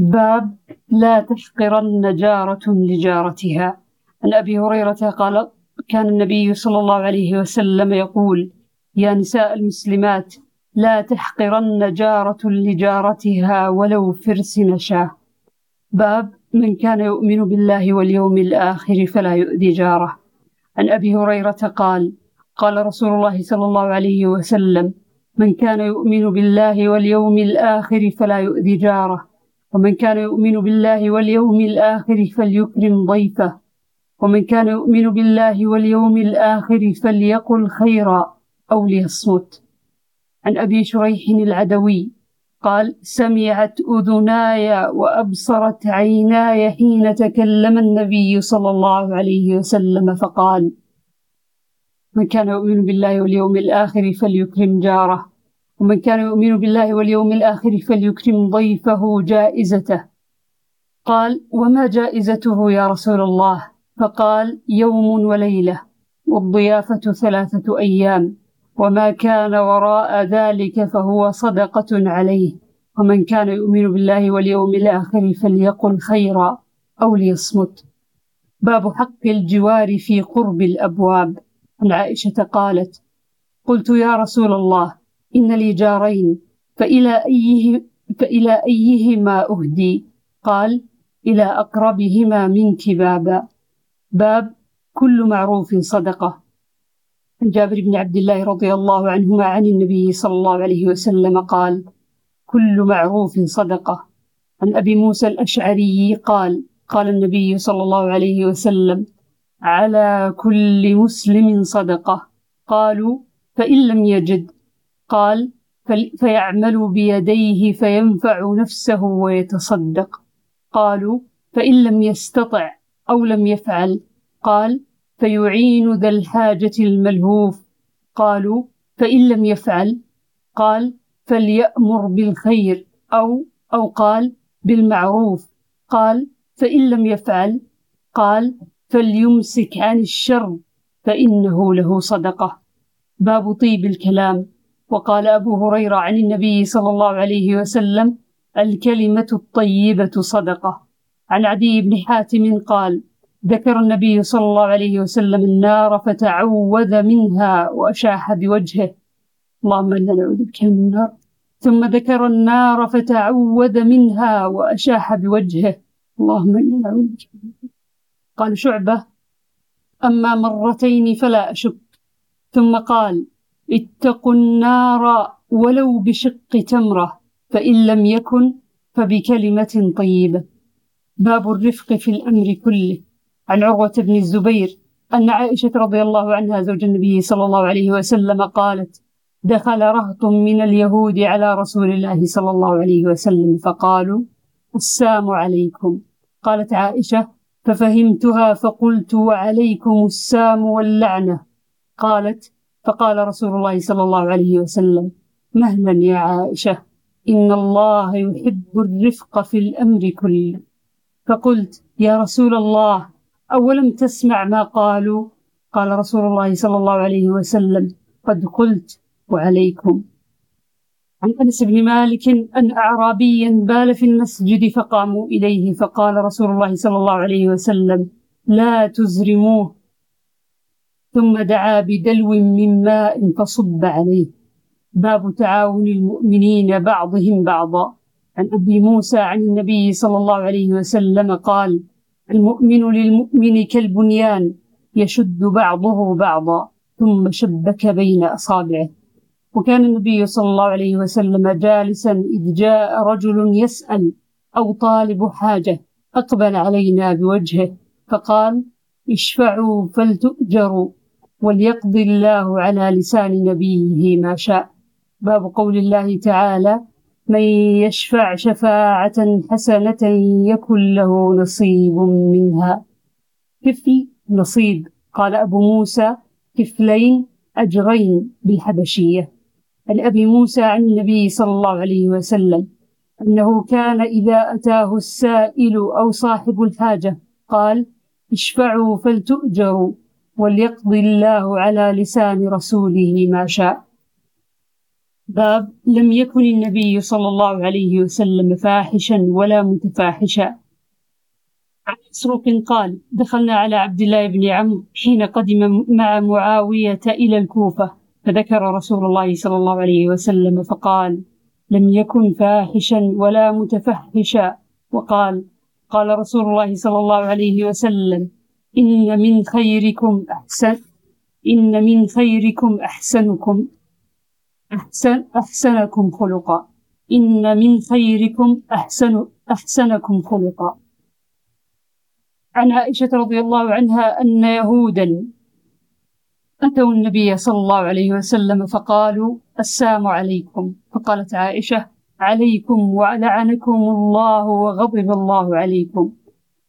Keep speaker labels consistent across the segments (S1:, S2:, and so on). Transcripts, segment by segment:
S1: باب لا تحقرن جارة لجارتها. عن أبي هريرة قال كان النبي صلى الله عليه وسلم يقول يا نساء المسلمات لا تحقرن جارة لجارتها ولو فرس نشاه باب من كان يؤمن بالله واليوم الآخر فلا يؤذي جاره. عن أبي هريرة قال قال رسول الله صلى الله عليه وسلم من كان يؤمن بالله واليوم الآخر فلا يؤذي جاره. ومن كان يؤمن بالله واليوم الآخر فليكرم ضيفه. ومن كان يؤمن بالله واليوم الآخر فليقل خيرا أو ليصمت. عن أبي شريح العدوي قال سمعت أذناي وأبصرت عيناي حين تكلم النبي صلى الله عليه وسلم فقال من كان يؤمن بالله واليوم الآخر فليكرم جاره. ومن كان يؤمن بالله واليوم الآخر فليكرم ضيفه جائزته. قال وما جائزته يا رسول الله؟ فقال يوم وليلة والضيافة ثلاثة أيام وما كان وراء ذلك فهو صدقة عليه. ومن كان يؤمن بالله واليوم الآخر فليقل خيرا أو ليصمت. باب حق الجوار في قرب الأبواب. عن عائشة قالت قلت يا رسول الله إن لي جارين فإلى أيه فإلى أيهما أهدي؟ قال إلى أقربهما منك بابا. باب كل معروف صدقة. عن جابر بن عبد الله رضي الله عنهما عن النبي صلى الله عليه وسلم قال كل معروف صدقة. عن أبي موسى الأشعري قال قال النبي صلى الله عليه وسلم على كل مسلم صدقة. قالوا فإن لم يجد قال فيعمل بيديه فينفع نفسه ويتصدق. قالوا فإن لم يستطع أو لم يفعل. قال فيعين ذا الحاجة الملهوف. قالوا فإن لم يفعل. قال فليأمر بالخير. أو أو قال بالمعروف. قال فإن لم يفعل. قال فليمسك عن الشر فإنه له صدقة. باب طيب الكلام. وقال أبو هريرة عن النبي صلى الله عليه وسلم الكلمة الطيبة صدقة. عن عدي بن حاتم قال ذكر النبي صلى الله عليه وسلم النار فتعوذ منها وأشاح بوجهه. اللهم إنا نعوذ بك من النار. ثم ذكر النار فتعوذ منها وأشاح بوجهه. اللهم إنا نعوذ بك قال شعبة أما مرتين فلا أشك. ثم قال اتقوا النار ولو بشق تمرة فإن لم يكن فبكلمة طيبة باب الرفق في الأمر كله. عن عروة بن الزبير أن عائشة رضي الله عنها زوج النبي صلى الله عليه وسلم قالت دخل رهط من اليهود على رسول الله صلى الله عليه وسلم فقالوا السام عليكم قالت عائشة ففهمتها فقلت وعليكم السام واللعنة قالت فقال رسول الله صلى الله عليه وسلم مهلا يا عائشة إن الله يحب الرفق في الأمر كله. فقلت يا رسول الله أولم تسمع ما قالوا؟ قال رسول الله صلى الله عليه وسلم قد قلت وعليكم. عن أنس بن مالك أن أعرابيا بال في المسجد فقاموا إليه فقال رسول الله صلى الله عليه وسلم لا تزرموه ثم دعا بدلو من ماء فصب عليه. باب تعاون المؤمنين بعضهم بعضا. عن أبي موسى عن النبي صلى الله عليه وسلم قال المؤمن للمؤمن كالبنيان يشد بعضه بعضا ثم شبك بين أصابعه. وكان النبي صلى الله عليه وسلم جالسا إذ جاء رجل يسأل أو طالب حاجة؟ أقبل علينا بوجهه فقال اشفعوا فلتؤجروا. وليقضي الله على لسان نبيه ما شاء. باب قول الله تعالى من يشفع شفاعة حسنة يكن له نصيب منها. كفل نصيب. قال أبو موسى كفلين أجرين بالحبشية. عن أبي موسى عن النبي صلى الله عليه وسلم أنه كان إذا أتاه السائل أو صاحب الحاجة قال اشفعوا فلتؤجروا. وليقضي الله على لسان رسوله ما شاء. باب لم يكن النبي صلى الله عليه وسلم فاحشا ولا متفاحشا. عن مسروق قال دخلنا على عبد الله بن عمرو حين قدم مع معاوية إلى الكوفة فذكر رسول الله صلى الله عليه وسلم فقال لم يكن فاحشا ولا متفحشا وقال قال رسول الله صلى الله عليه وسلم إن من خيركم أحسن إن من خيركم أحسنكم أحسن أحسنكم خلقا. إن من خيركم أحسن أحسنكم خلقا. عن عائشة رضي الله عنها أن يهودا أتوا النبي صلى الله عليه وسلم فقالوا السلام عليكم. فقالت عائشة عليكم ولعنكم الله وغضب الله عليكم.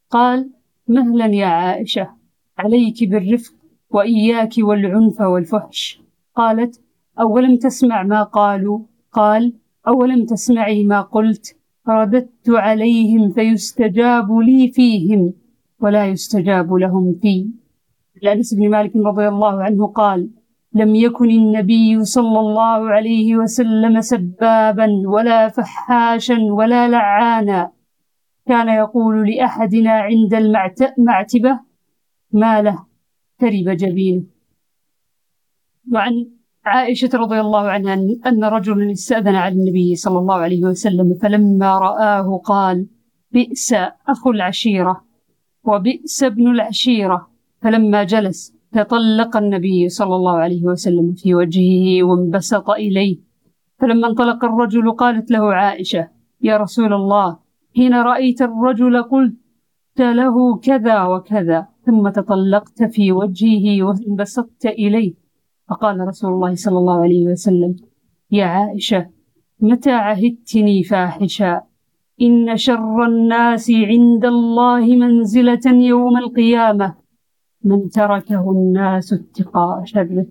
S1: قال مهلا يا عائشة عليك بالرفق وإياك والعنف والفحش. قالت أولم تسمع ما قالوا؟ قال أولم تسمعي ما قلت؟ رددت عليهم فيستجاب لي فيهم ولا يستجاب لهم في. لأنس بن مالك رضي الله عنه قال لم يكن النبي صلى الله عليه وسلم سبابا ولا فحاشا ولا لعانا. كان يقول لأحدنا عند المعتبة ما له؟ ترب جبينه وعن عائشة رضي الله عنها أن رجلا استأذن على النبي صلى الله عليه وسلم فلما رآه قال بئس أخو العشيرة وبئس ابن العشيرة. فلما جلس تطلق النبي صلى الله عليه وسلم في وجهه وانبسط إليه. فلما انطلق الرجل قالت له عائشة يا رسول الله حين رأيت الرجل قلت له كذا وكذا ثم تطلقت في وجهه وانبسطت إليه. فقال رسول الله صلى الله عليه وسلم يا عائشة متى عهدتني فاحشا إن شر الناس عند الله منزلة يوم القيامة. من تركه الناس اتقاء شره.